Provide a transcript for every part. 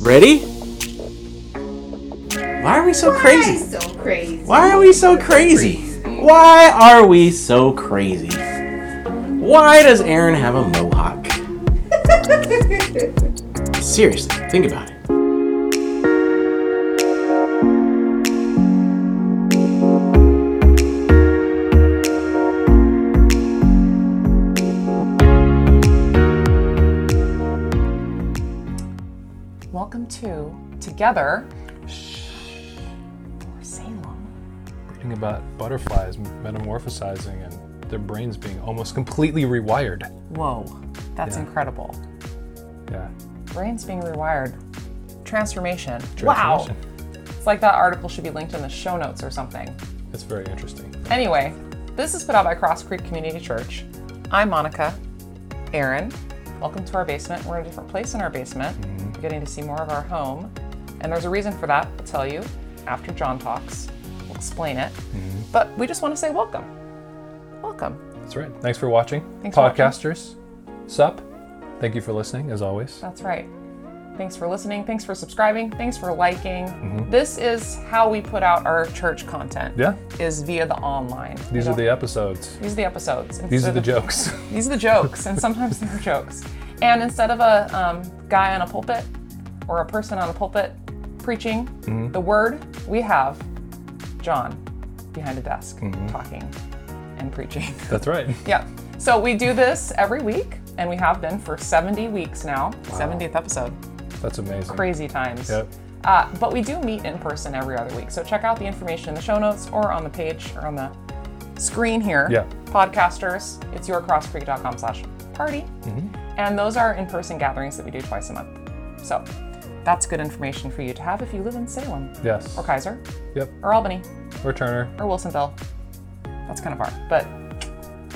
Ready? Why are we so crazy? Why so crazy? Why are we so crazy? Why are we so crazy? Why does Aaron have a mohawk? Seriously, think about it. Together Salem. reading about butterflies metamorphosizing and their brains being almost completely rewired. Whoa, that's Yeah. incredible. Yeah. Brains being rewired. Transformation. Wow. It's like that article should be linked in the show notes or something. It's very interesting. Anyway, this is put out by Crosscreek Community Church. I'm Monica. Aaron, welcome to our basement. We're in a different place in our basement. You're getting to see more of our home. And there's a reason for that. I'll tell you after John talks. We'll explain it. But we just want to say welcome. Welcome. That's right. Thanks for watching. Thanks for watching. Podcasters, sup. Thank you for listening, as always. That's right. Thanks for listening. Thanks for subscribing. Thanks for liking. This is how we put out our church content. Yeah. Is via the online. These You are the episodes. these are the episodes. These are the jokes. These are the jokes, and sometimes they're jokes. And instead of a um, guy on a pulpit or a person on a pulpit preaching the word, we have John behind a desk talking and preaching. That's right. yeah. So we do this every week, and we have been for 70 weeks now. 70th episode. That's amazing. Crazy times. Yep. Uh, but we do meet in person every other week. So check out the information in the show notes or on the page or on the screen here. Yeah. Podcasters, it's yourcrosscreek.com slash party. Mm-hmm. And those are in-person gatherings that we do twice a month. So that's good information for you to have if you live in Salem Yes. or Keizer Yep. or Albany Or Turner. or Wilsonville. That's kind of far, but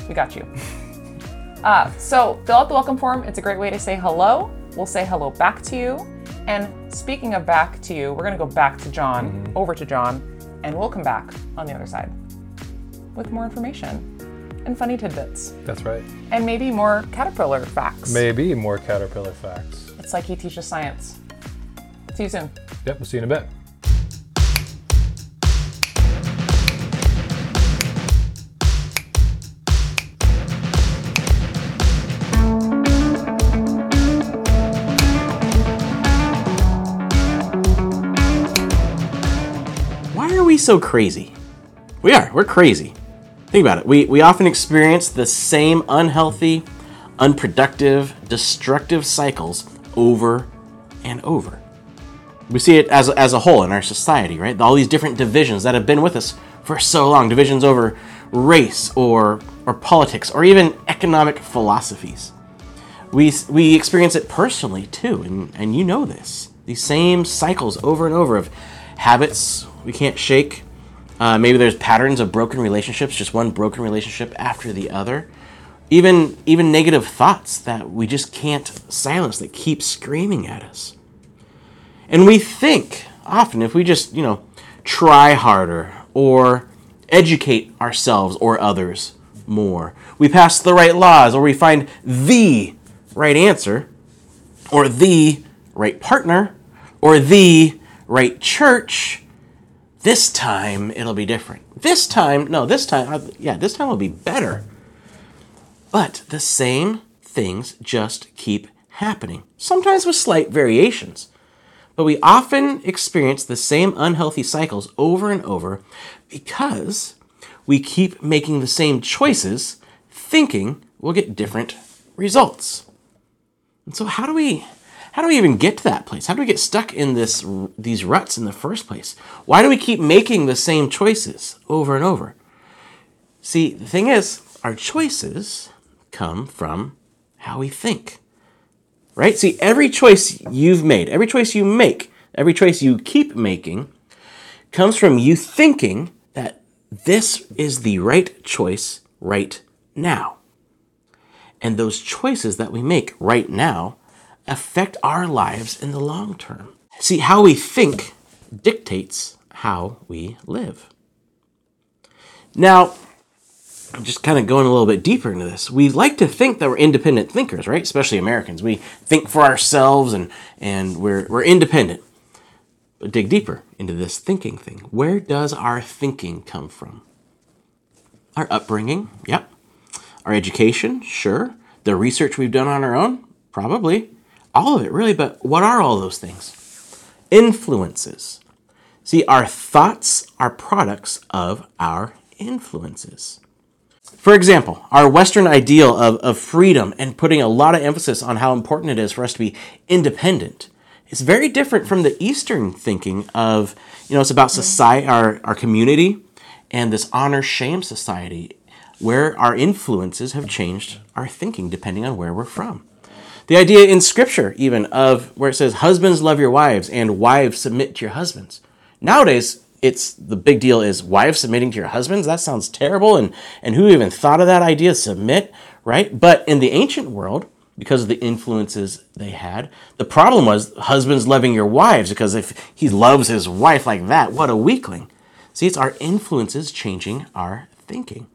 we got you. Uh, so fill out the welcome form. It's a great way to say hello. We'll say hello back to you. And speaking of back to you, we're going to go back to John, over to John, and we'll come back on the other side with more information and funny tidbits That's right. and maybe more caterpillar facts. Maybe more caterpillar facts. It's like he teaches science. See you soon. Yep. We'll see you in a bit. Why are we so crazy? We are. We're crazy. Think about it. We, we often experience the same unhealthy, unproductive, destructive cycles over and over. We see it as, as a whole in our society, right? All these different divisions that have been with us for so long divisions over race or, or politics or even economic philosophies. We, we experience it personally too, and, and you know this. These same cycles over and over of habits we can't shake. Uh, maybe there's patterns of broken relationships, just one broken relationship after the other. Even even negative thoughts that we just can't silence that keep screaming at us. And we think often if we just, you know, try harder or educate ourselves or others more, we pass the right laws or we find the right answer or the right partner or the right church, this time it'll be different. This time, no, this time, uh, yeah, this time will be better. But the same things just keep happening, sometimes with slight variations. But we often experience the same unhealthy cycles over and over because we keep making the same choices, thinking we'll get different results. And so, how do we how do we even get to that place? How do we get stuck in this these ruts in the first place? Why do we keep making the same choices over and over? See, the thing is, our choices come from how we think. Right? See, every choice you've made, every choice you make, every choice you keep making comes from you thinking that this is the right choice right now. And those choices that we make right now affect our lives in the long term. See, how we think dictates how we live. Now, just kind of going a little bit deeper into this, we like to think that we're independent thinkers, right? Especially Americans. We think for ourselves and, and we're, we're independent. But dig deeper into this thinking thing. Where does our thinking come from? Our upbringing, yep. Our education, sure. The research we've done on our own, probably. All of it, really. But what are all those things? Influences. See, our thoughts are products of our influences. For example, our Western ideal of, of freedom and putting a lot of emphasis on how important it is for us to be independent is very different from the Eastern thinking of, you know, it's about mm-hmm. society, our, our community, and this honor shame society where our influences have changed our thinking depending on where we're from. The idea in scripture, even of where it says, Husbands love your wives and wives submit to your husbands. Nowadays, it's the big deal is wives submitting to your husbands. That sounds terrible. And, and who even thought of that idea? Submit, right? But in the ancient world, because of the influences they had, the problem was husbands loving your wives because if he loves his wife like that, what a weakling. See, it's our influences changing our thinking.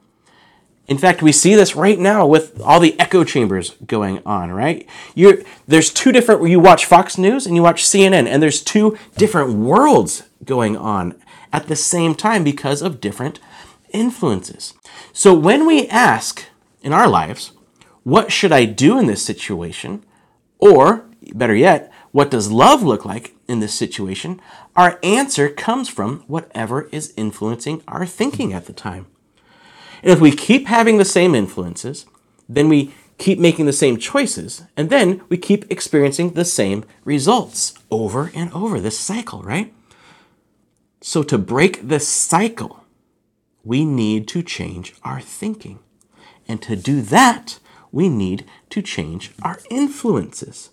In fact, we see this right now with all the echo chambers going on, right? You're, there's two different, you watch Fox News and you watch CNN, and there's two different worlds going on at the same time because of different influences. So when we ask in our lives, what should I do in this situation? Or, better yet, what does love look like in this situation? Our answer comes from whatever is influencing our thinking at the time. And if we keep having the same influences, then we keep making the same choices, and then we keep experiencing the same results over and over. This cycle, right? So, to break this cycle, we need to change our thinking. And to do that, we need to change our influences.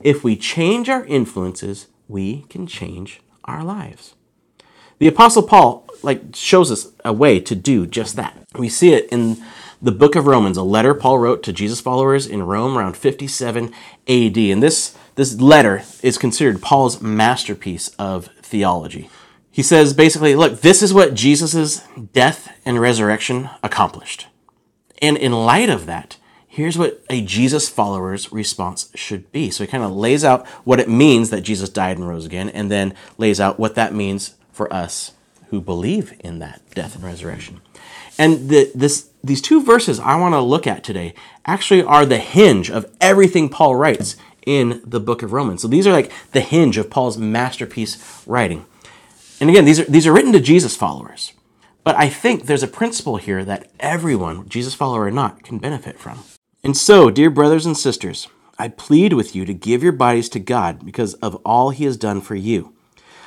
If we change our influences, we can change our lives. The apostle Paul like shows us a way to do just that. We see it in the book of Romans, a letter Paul wrote to Jesus followers in Rome around 57 AD. And this this letter is considered Paul's masterpiece of theology. He says basically, look, this is what Jesus' death and resurrection accomplished. And in light of that, here's what a Jesus follower's response should be. So he kind of lays out what it means that Jesus died and rose again, and then lays out what that means for us who believe in that death and resurrection. And the, this, these two verses I want to look at today actually are the hinge of everything Paul writes in the book of Romans. So these are like the hinge of Paul's masterpiece writing. And again, these are, these are written to Jesus followers. But I think there's a principle here that everyone, Jesus follower or not, can benefit from. And so, dear brothers and sisters, I plead with you to give your bodies to God because of all he has done for you.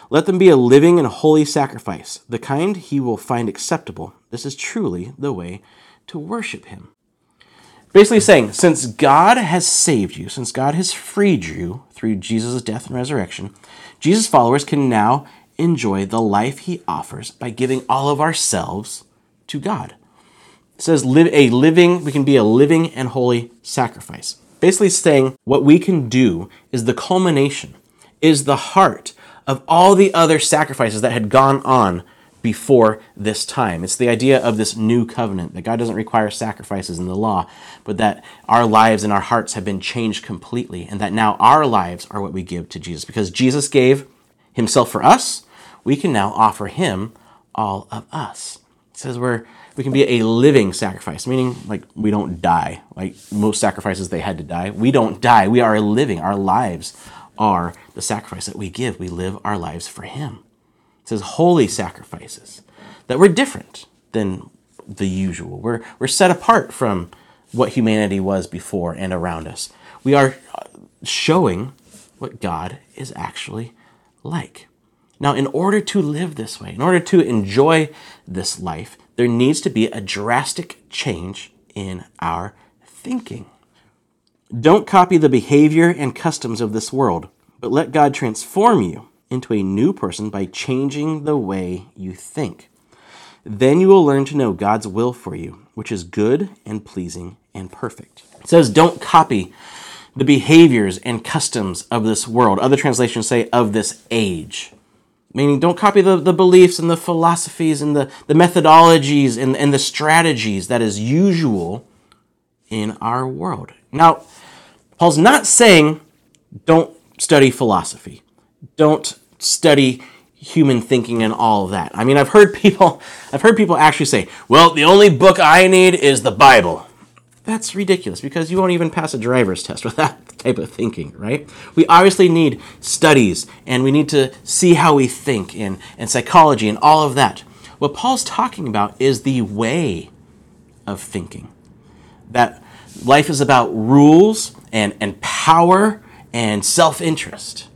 Let them be a living and holy sacrifice, the kind he will find acceptable. This is truly the way to worship him. Basically, saying, since God has saved you, since God has freed you through Jesus' death and resurrection, Jesus' followers can now enjoy the life he offers by giving all of ourselves to God. It says, live a living, we can be a living and holy sacrifice. Basically, saying what we can do is the culmination, is the heart of all the other sacrifices that had gone on before this time. It's the idea of this new covenant that God doesn't require sacrifices in the law, but that our lives and our hearts have been changed completely, and that now our lives are what we give to Jesus. Because Jesus gave himself for us, we can now offer him all of us. It says we're we can be a living sacrifice, meaning like we don't die. Like most sacrifices, they had to die. We don't die. We are living. Our lives are the sacrifice that we give. We live our lives for Him. It says holy sacrifices, that we're different than the usual. We're, we're set apart from what humanity was before and around us. We are showing what God is actually like. Now, in order to live this way, in order to enjoy this life, there needs to be a drastic change in our thinking. Don't copy the behavior and customs of this world, but let God transform you into a new person by changing the way you think. Then you will learn to know God's will for you, which is good and pleasing and perfect. It says, don't copy the behaviors and customs of this world. Other translations say, of this age. Meaning, don't copy the, the beliefs and the philosophies and the, the methodologies and, and the strategies that is usual in our world. Now, Paul's not saying don't study philosophy, don't study human thinking and all of that. I mean, I've heard people I've heard people actually say, "Well, the only book I need is the Bible." That's ridiculous because you won't even pass a driver's test with that type of thinking, right? We obviously need studies and we need to see how we think and, and psychology and all of that. What Paul's talking about is the way of thinking. That life is about rules and, and power and self interest.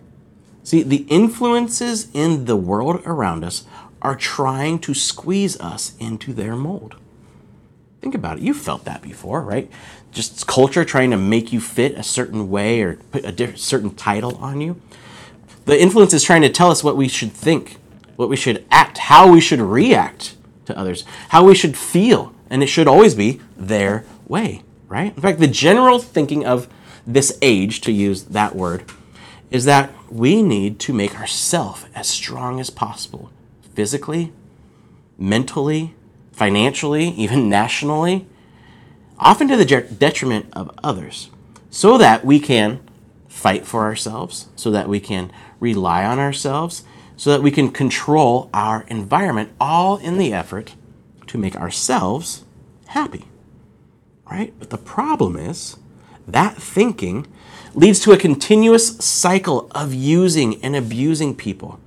See, the influences in the world around us are trying to squeeze us into their mold. Think about it. You've felt that before, right? Just culture trying to make you fit a certain way or put a different, certain title on you. The influence is trying to tell us what we should think, what we should act, how we should react to others, how we should feel. And it should always be their way, right? In fact, the general thinking of this age, to use that word, is that we need to make ourselves as strong as possible, physically, mentally, financially, even nationally, often to the detriment of others, so that we can fight for ourselves, so that we can rely on ourselves, so that we can control our environment, all in the effort to make ourselves happy. Right? But the problem is that thinking leads to a continuous cycle of using and abusing people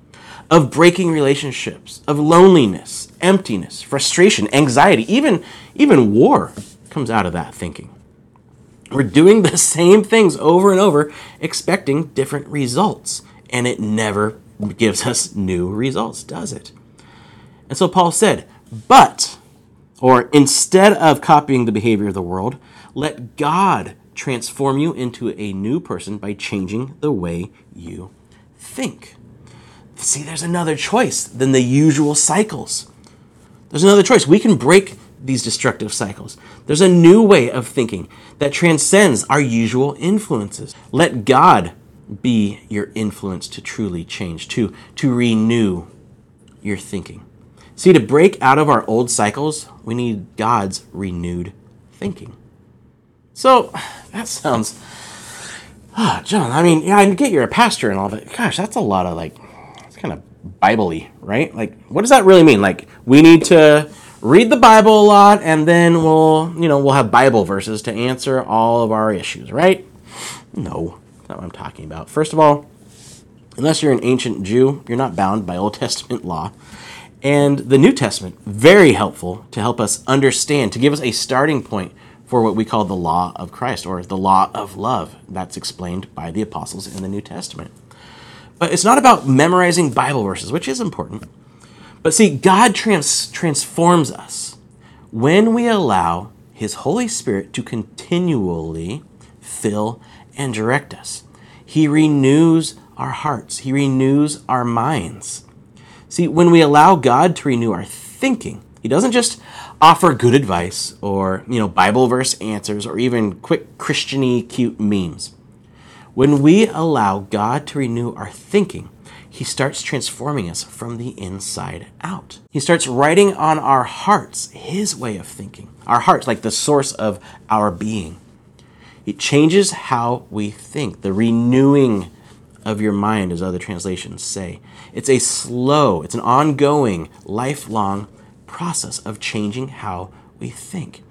of breaking relationships, of loneliness, emptiness, frustration, anxiety, even, even war comes out of that thinking. We're doing the same things over and over, expecting different results, and it never gives us new results, does it? And so Paul said, but, or instead of copying the behavior of the world, let God transform you into a new person by changing the way you think. See, there's another choice than the usual cycles. There's another choice. We can break these destructive cycles. There's a new way of thinking that transcends our usual influences. Let God be your influence to truly change, to, to renew your thinking. See, to break out of our old cycles, we need God's renewed thinking. So, that sounds. Oh, John, I mean, yeah, I get you're a pastor and all, but gosh, that's a lot of like it's kind of Bible-y, right? Like, what does that really mean? Like, we need to read the Bible a lot, and then we'll, you know, we'll have Bible verses to answer all of our issues, right? No, that's not what I'm talking about. First of all, unless you're an ancient Jew, you're not bound by Old Testament law. And the New Testament, very helpful to help us understand, to give us a starting point for what we call the law of Christ or the law of love. That's explained by the apostles in the New Testament. But it's not about memorizing Bible verses, which is important. But see, God trans- transforms us when we allow His Holy Spirit to continually fill and direct us. He renews our hearts, He renews our minds. See, when we allow God to renew our thinking, He doesn't just offer good advice or, you know, Bible verse answers or even quick Christiany cute memes. When we allow God to renew our thinking, He starts transforming us from the inside out. He starts writing on our hearts His way of thinking. Our hearts, like the source of our being. It changes how we think, the renewing of your mind, as other translations say. It's a slow, it's an ongoing, lifelong process of changing how we think.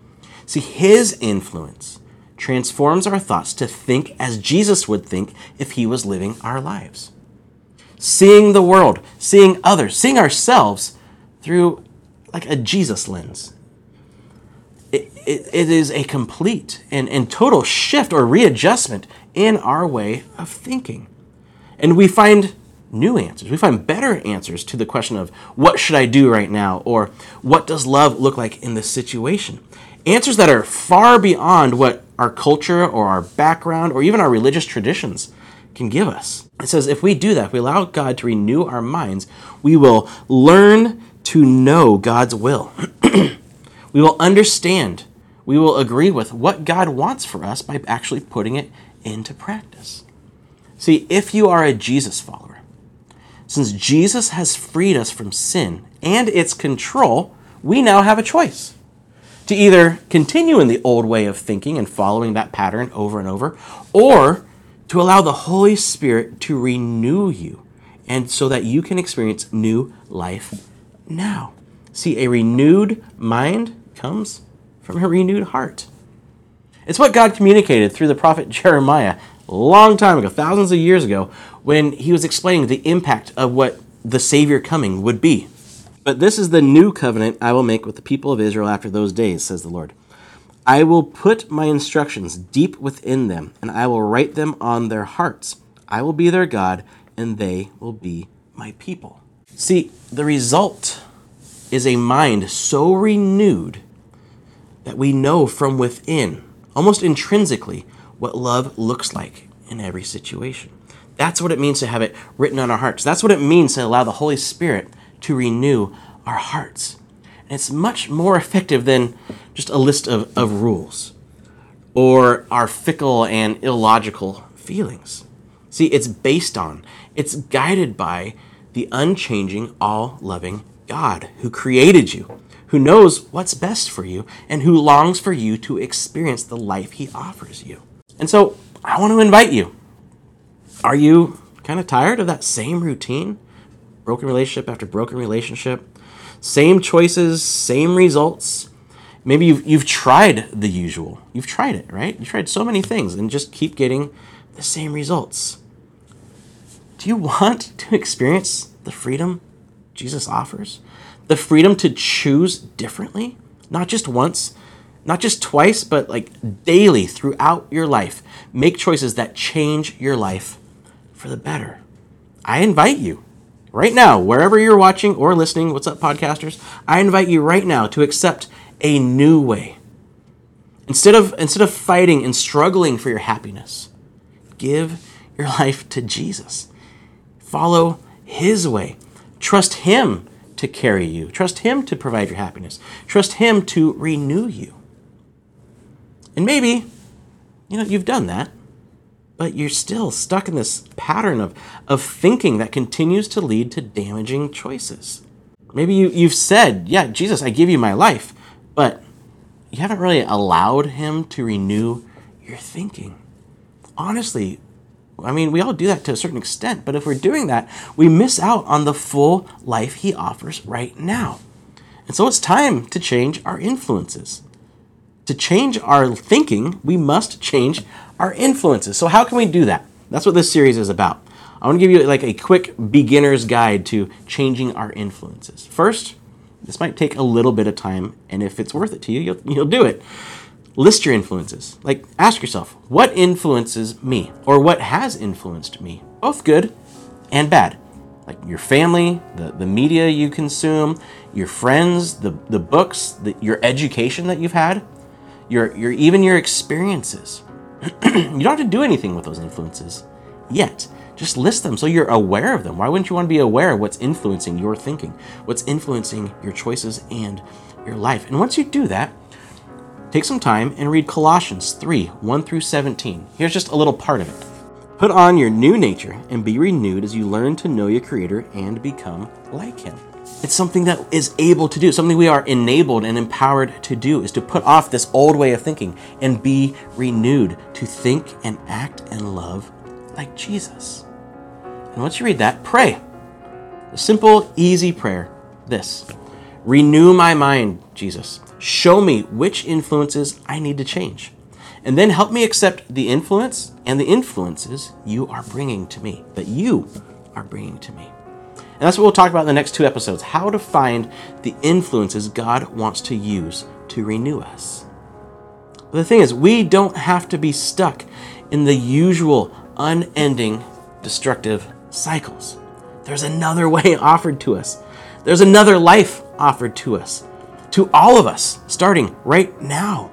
See, His influence transforms our thoughts to think as Jesus would think if he was living our lives. Seeing the world, seeing others, seeing ourselves through like a Jesus lens. It, it, it is a complete and, and total shift or readjustment in our way of thinking. And we find new answers. We find better answers to the question of what should I do right now or what does love look like in this situation. Answers that are far beyond what our culture or our background or even our religious traditions can give us. It says if we do that, if we allow God to renew our minds, we will learn to know God's will. we will understand, we will agree with what God wants for us by actually putting it into practice. See, if you are a Jesus follower, Since Jesus has freed us from sin and its control, we now have a choice to either continue in the old way of thinking and following that pattern over and over, or to allow the Holy Spirit to renew you and so that you can experience new life now. See, a renewed mind comes from a renewed heart. It's what God communicated through the prophet Jeremiah a long time ago, thousands of years ago, when he was explaining the impact of what the Savior coming would be. But this is the new covenant I will make with the people of Israel after those days, says the Lord. I will put my instructions deep within them, and I will write them on their hearts. I will be their God, and they will be my people. See, the result is a mind so renewed that we know from within, almost intrinsically, what love looks like in every situation. That's what it means to have it written on our hearts. That's what it means to allow the Holy Spirit to renew our hearts. And it's much more effective than just a list of, of rules or our fickle and illogical feelings. See, it's based on, it's guided by the unchanging, all loving God who created you, who knows what's best for you, and who longs for you to experience the life he offers you. And so I want to invite you. Are you kind of tired of that same routine? Broken relationship after broken relationship, same choices, same results. Maybe you've, you've tried the usual. You've tried it, right? You've tried so many things and just keep getting the same results. Do you want to experience the freedom Jesus offers? The freedom to choose differently? Not just once, not just twice, but like daily throughout your life. Make choices that change your life for the better. I invite you right now, wherever you're watching or listening, what's up, podcasters? I invite you right now to accept a new way. Instead of, instead of fighting and struggling for your happiness, give your life to Jesus. Follow His way. Trust Him to carry you. Trust Him to provide your happiness. Trust Him to renew you. And maybe, you know, you've done that, but you're still stuck in this pattern of, of thinking that continues to lead to damaging choices. Maybe you, you've said, Yeah, Jesus, I give you my life, but you haven't really allowed Him to renew your thinking. Honestly, I mean, we all do that to a certain extent, but if we're doing that, we miss out on the full life He offers right now. And so it's time to change our influences to change our thinking, we must change our influences. So, how can we do that? That's what this series is about. I want to give you like a quick beginner's guide to changing our influences. First, this might take a little bit of time, and if it's worth it to you, you'll, you'll do it. List your influences. Like, ask yourself, what influences me? Or what has influenced me? Both good and bad. Like your family, the, the media you consume, your friends, the, the books, the, your education that you've had your, your even your experiences. you don't have to do anything with those influences yet. Just list them so you're aware of them. Why wouldn't you want to be aware of what's influencing your thinking, what's influencing your choices and your life? And once you do that, take some time and read Colossians 3 1 through 17. Here's just a little part of it. Put on your new nature and be renewed as you learn to know your Creator and become like Him. It's something that is able to do, something we are enabled and empowered to do, is to put off this old way of thinking and be renewed to think and act and love like Jesus. And once you read that, pray. A simple, easy prayer this Renew my mind, Jesus. Show me which influences I need to change. And then help me accept the influence and the influences you are bringing to me, that you are bringing to me. And that's what we'll talk about in the next two episodes how to find the influences God wants to use to renew us. But the thing is, we don't have to be stuck in the usual unending destructive cycles. There's another way offered to us, there's another life offered to us, to all of us, starting right now.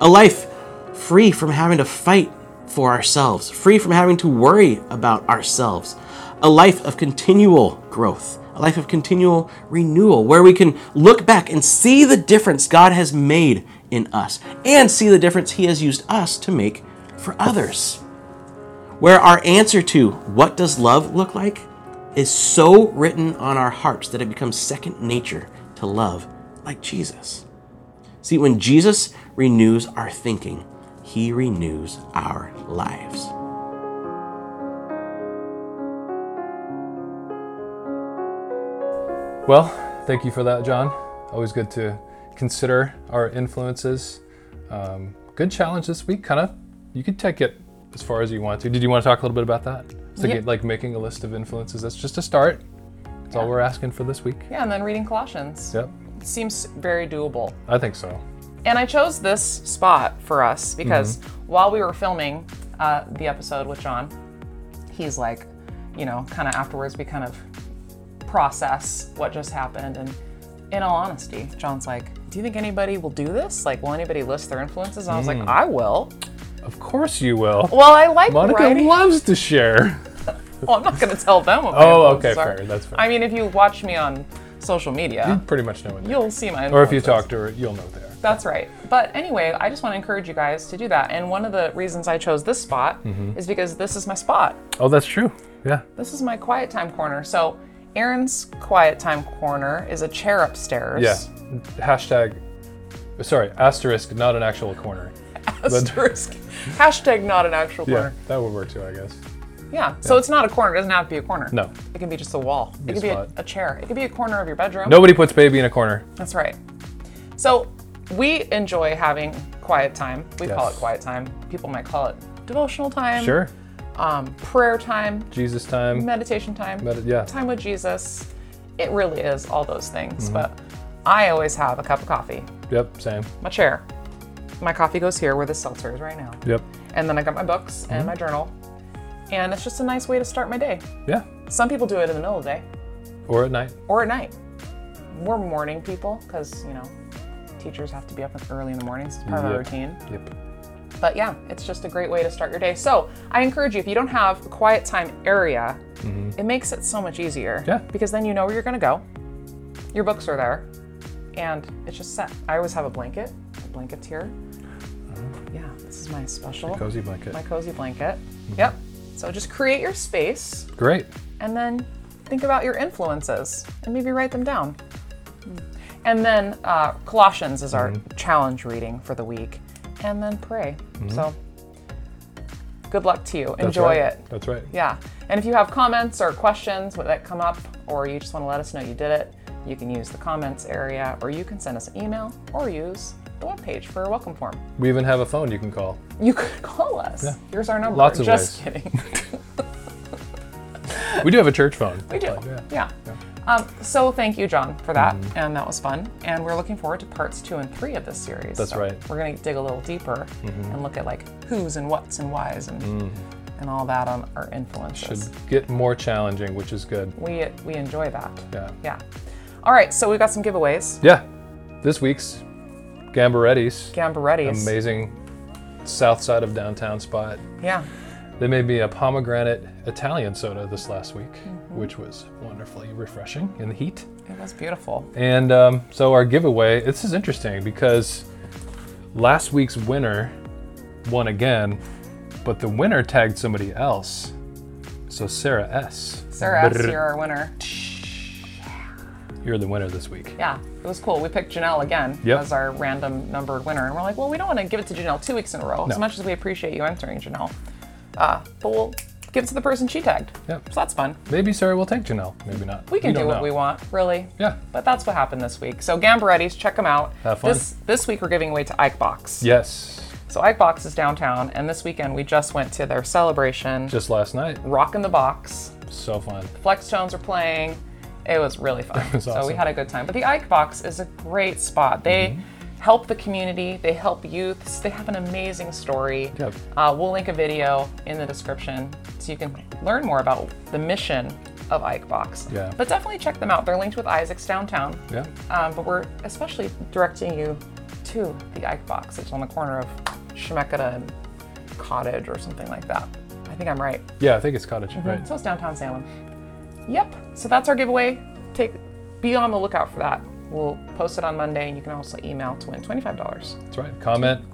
A life free from having to fight for ourselves, free from having to worry about ourselves, a life of continual growth, a life of continual renewal, where we can look back and see the difference God has made in us and see the difference He has used us to make for others. Where our answer to what does love look like is so written on our hearts that it becomes second nature to love like Jesus. See, when Jesus renews our thinking, he renews our lives. Well, thank you for that, John. Always good to consider our influences. Um, good challenge this week. Kind of, you could take it as far as you want to. Did you want to talk a little bit about that? So Yeah. get, like making a list of influences. That's just a start. That's all we're asking for this week. Yeah, and then reading Colossians. Yep, Seems very doable. I think so. And I chose this spot for us because Mm-hmm. while we were filming uh, the episode with John, he's like, you know, kind of afterwards, we kind of process what just happened. And in all honesty, John's like, Do you think anybody will do this? Like, will anybody list their influences? And I was like, I will. Of course you will. Well, I like Monica writing. loves to share. Well, I'm not going to tell them what my Oh, okay, are. fair. That's fair. I mean, if you watch me on social media, You pretty much know you'll see my Or if you talk to her, you'll know there. That's right. But anyway, I just want to encourage you guys to do that. And one of the reasons I chose this spot Mm-hmm. is because this is my spot. Oh, that's true. Yeah. This is my quiet time corner. So Aaron's quiet time corner is a chair upstairs. Yeah. Hashtag, sorry, asterisk, not an actual corner. Asterisk. Hashtag not an actual corner. Yeah, that would work too, I guess. Yeah. So it's not a corner. It doesn't have to be a corner. No. It can be just a wall. It a could be a, spot. a chair. It could be a corner of your bedroom. Nobody puts baby in a corner. That's right. So we enjoy having quiet time. We call it Yes. quiet time. People might call it devotional time. Sure. Um, prayer time. Jesus time. meditation time, Medi- yeah. time with Jesus. It really is all those things. Mm-hmm. But I always have a cup of coffee, Yep, same. my chair. My coffee goes here where the seltzer is right now. Yep. And then I got my books Mm-hmm. and my journal. And it's just a nice way to start my day. Yeah. Some people do it in the middle of the day Or at night. or at night. We're morning people because, you know, teachers have to be up early in the mornings. It's part of our routine. Yep. But yeah, it's just a great way to start your day. So I encourage you, if you don't have a quiet time area, mm-hmm. it makes it so much easier. Yeah. Because then you know where you're gonna go. Your books are there. And it's just set. I always have a blanket. The blanket's here. Uh-huh. Yeah, this is my special, Cozy blanket. my cozy blanket. Mm-hmm. Yep. So just create your space Great. and then think about your influences and maybe write them down. And then uh, Colossians is our mm-hmm. challenge reading for the week. And then pray. Mm-hmm. So good luck to you. That's Enjoy right. it. That's right. Yeah. And if you have comments or questions that come up, or you just want to let us know you did it, you can use the comments area, or you can send us an email, or use the webpage for a welcome form. We even have a phone you can call. You could call us. Yeah. Here's our number. Lots of just ways. kidding. We do have a church phone. We do. But, yeah. Yeah. Um, so thank you, John, for that, and that was fun. And we're looking forward to parts two and three of this series. That's So right. Mm-hmm. We're gonna dig a little deeper and look at like who's and what's and whys and and all that on our influences. Should get more challenging, which is good. We we enjoy that. Yeah. Yeah. All right, so we've got some giveaways. Yeah. This week's Gamberetti's. Gamberetti's. Amazing south side of downtown spot. Yeah. They made me a pomegranate Italian soda this last week, Mm-hmm. which was wonderfully refreshing in the heat. It was beautiful. And um, so our giveaway, this is interesting because last week's winner won again, but the winner tagged somebody else. So Sarah S. Sarah S., you're our winner. You're the winner this week. Yeah, it was cool. We picked Janelle again Yep. as our random numbered winner, and we're like, well, we don't want to give it to Janelle two weeks in a row, No. as much as we appreciate you entering Janelle. Uh, but we'll give it to the person she tagged. Yep. So that's fun. Maybe Sarah will take Janelle. Maybe not. We can do what know. we want, really. Yeah. But that's what happened this week. So Gamberetti's, check them out. Have fun. This this week we're giving away to Ike Box. Yes. So Ike Box is downtown, and this weekend we just went to their celebration, Just last night. Rockin' the Box. So fun. Flex Tones are playing. It was really fun. was So we had a good time. But the Ike Box is a great spot. They help the community. They help youths. They have an amazing story. Yep. Uh, we'll link a video in the description so you can learn more about the mission of Ike Box. Yeah. But definitely check them out. They're linked with Isaac's downtown. Yeah. Um, but we're especially directing you to the Ike Box. It's on the corner of Chemeketa and Cottage or something like that. I think I'm right. Yeah, I think it's cottage, right? So it's downtown Salem. Yep. So that's our giveaway. Take be on the lookout for that. We'll post it on Monday, and you can also email to win twenty-five dollars. That's right. Comment,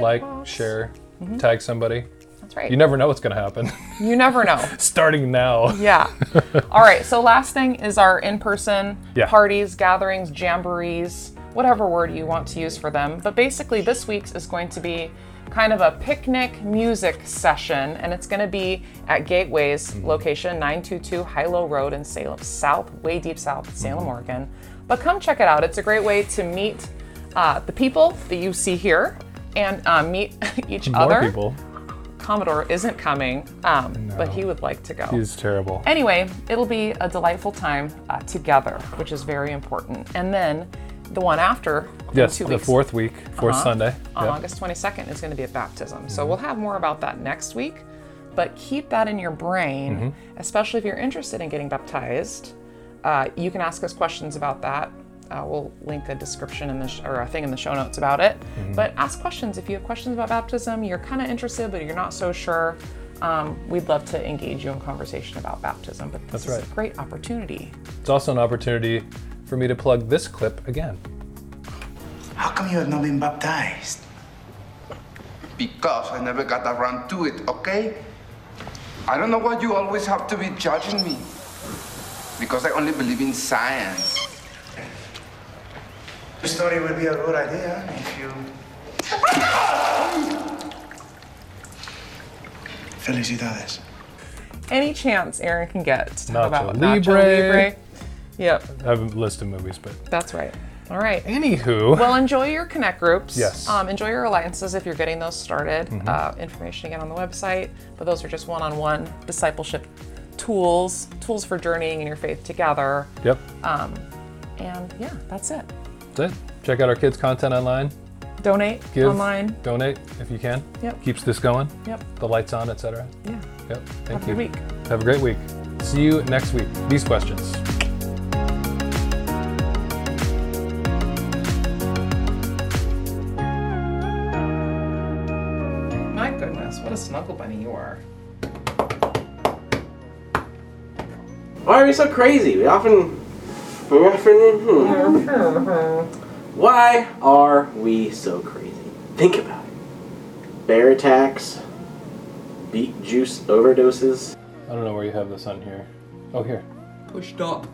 like, share, mm-hmm. tag somebody. That's right. You never know what's going to happen. You never know. Starting now. Yeah. All right. So last thing is our in-person Yeah. parties, gatherings, jamborees, whatever word you want to use for them. But basically, this week's is going to be kind of a picnic music session, and it's going to be at Gateway's mm-hmm. location, 922 Hilo Road in Salem, South, way deep south, Salem, mm-hmm. Oregon. But come check it out. It's a great way to meet uh, the people that you see here and uh, meet each More other. people. Commodore isn't coming, um, but he would like to go. He's terrible. Anyway, it'll be a delightful time uh, together, which is very important. And then the one after, yes, the weeks, fourth week, 4th Uh-huh. Sunday. on Yep. August 22nd, is going to be a baptism. Mm-hmm. So we'll have more about that next week. But keep that in your brain, Mm-hmm. especially if you're interested in getting baptized. Uh, you can ask us questions about that. Uh, we'll link a description in the sh- or a thing in the show notes about it. Mm-hmm. But ask questions if you have questions about baptism. You're kind of interested, but you're not so sure. Um, we'd love to engage you in conversation about baptism. But this That's is a great opportunity. It's also an opportunity for me to plug this clip again. How come you have not been baptized? Because I never got around to it, okay? I don't know why you always have to be judging me. Because I only believe in science. The story would be a good idea if you. Felicidades. Any chance Aaron can get to talk Nacho about Nacho Libre. Libre? Yep, I have a list of movies, but that's right. All right. anywho, Well, enjoy your connect groups. Yes. Um, enjoy your alliances if you're getting those started. Uh, information again on the website. But those are just one-on-one discipleship tools, tools for journeying in your faith together. yep, um, And yeah, that's it. that's it. Check out our kids' content online. Donate Give, online. donate if you can. Yep. Keeps this going. Yep. The lights on, etc. Yeah. Yep. Thank Have a you. week. Have a great week. See you next week. These questions. Why are we so crazy? We often. We often. hmm. Why are we so crazy? Think about it. Bear attacks, beet juice overdoses. I don't know where you have this on here. Oh, here. Pushed up.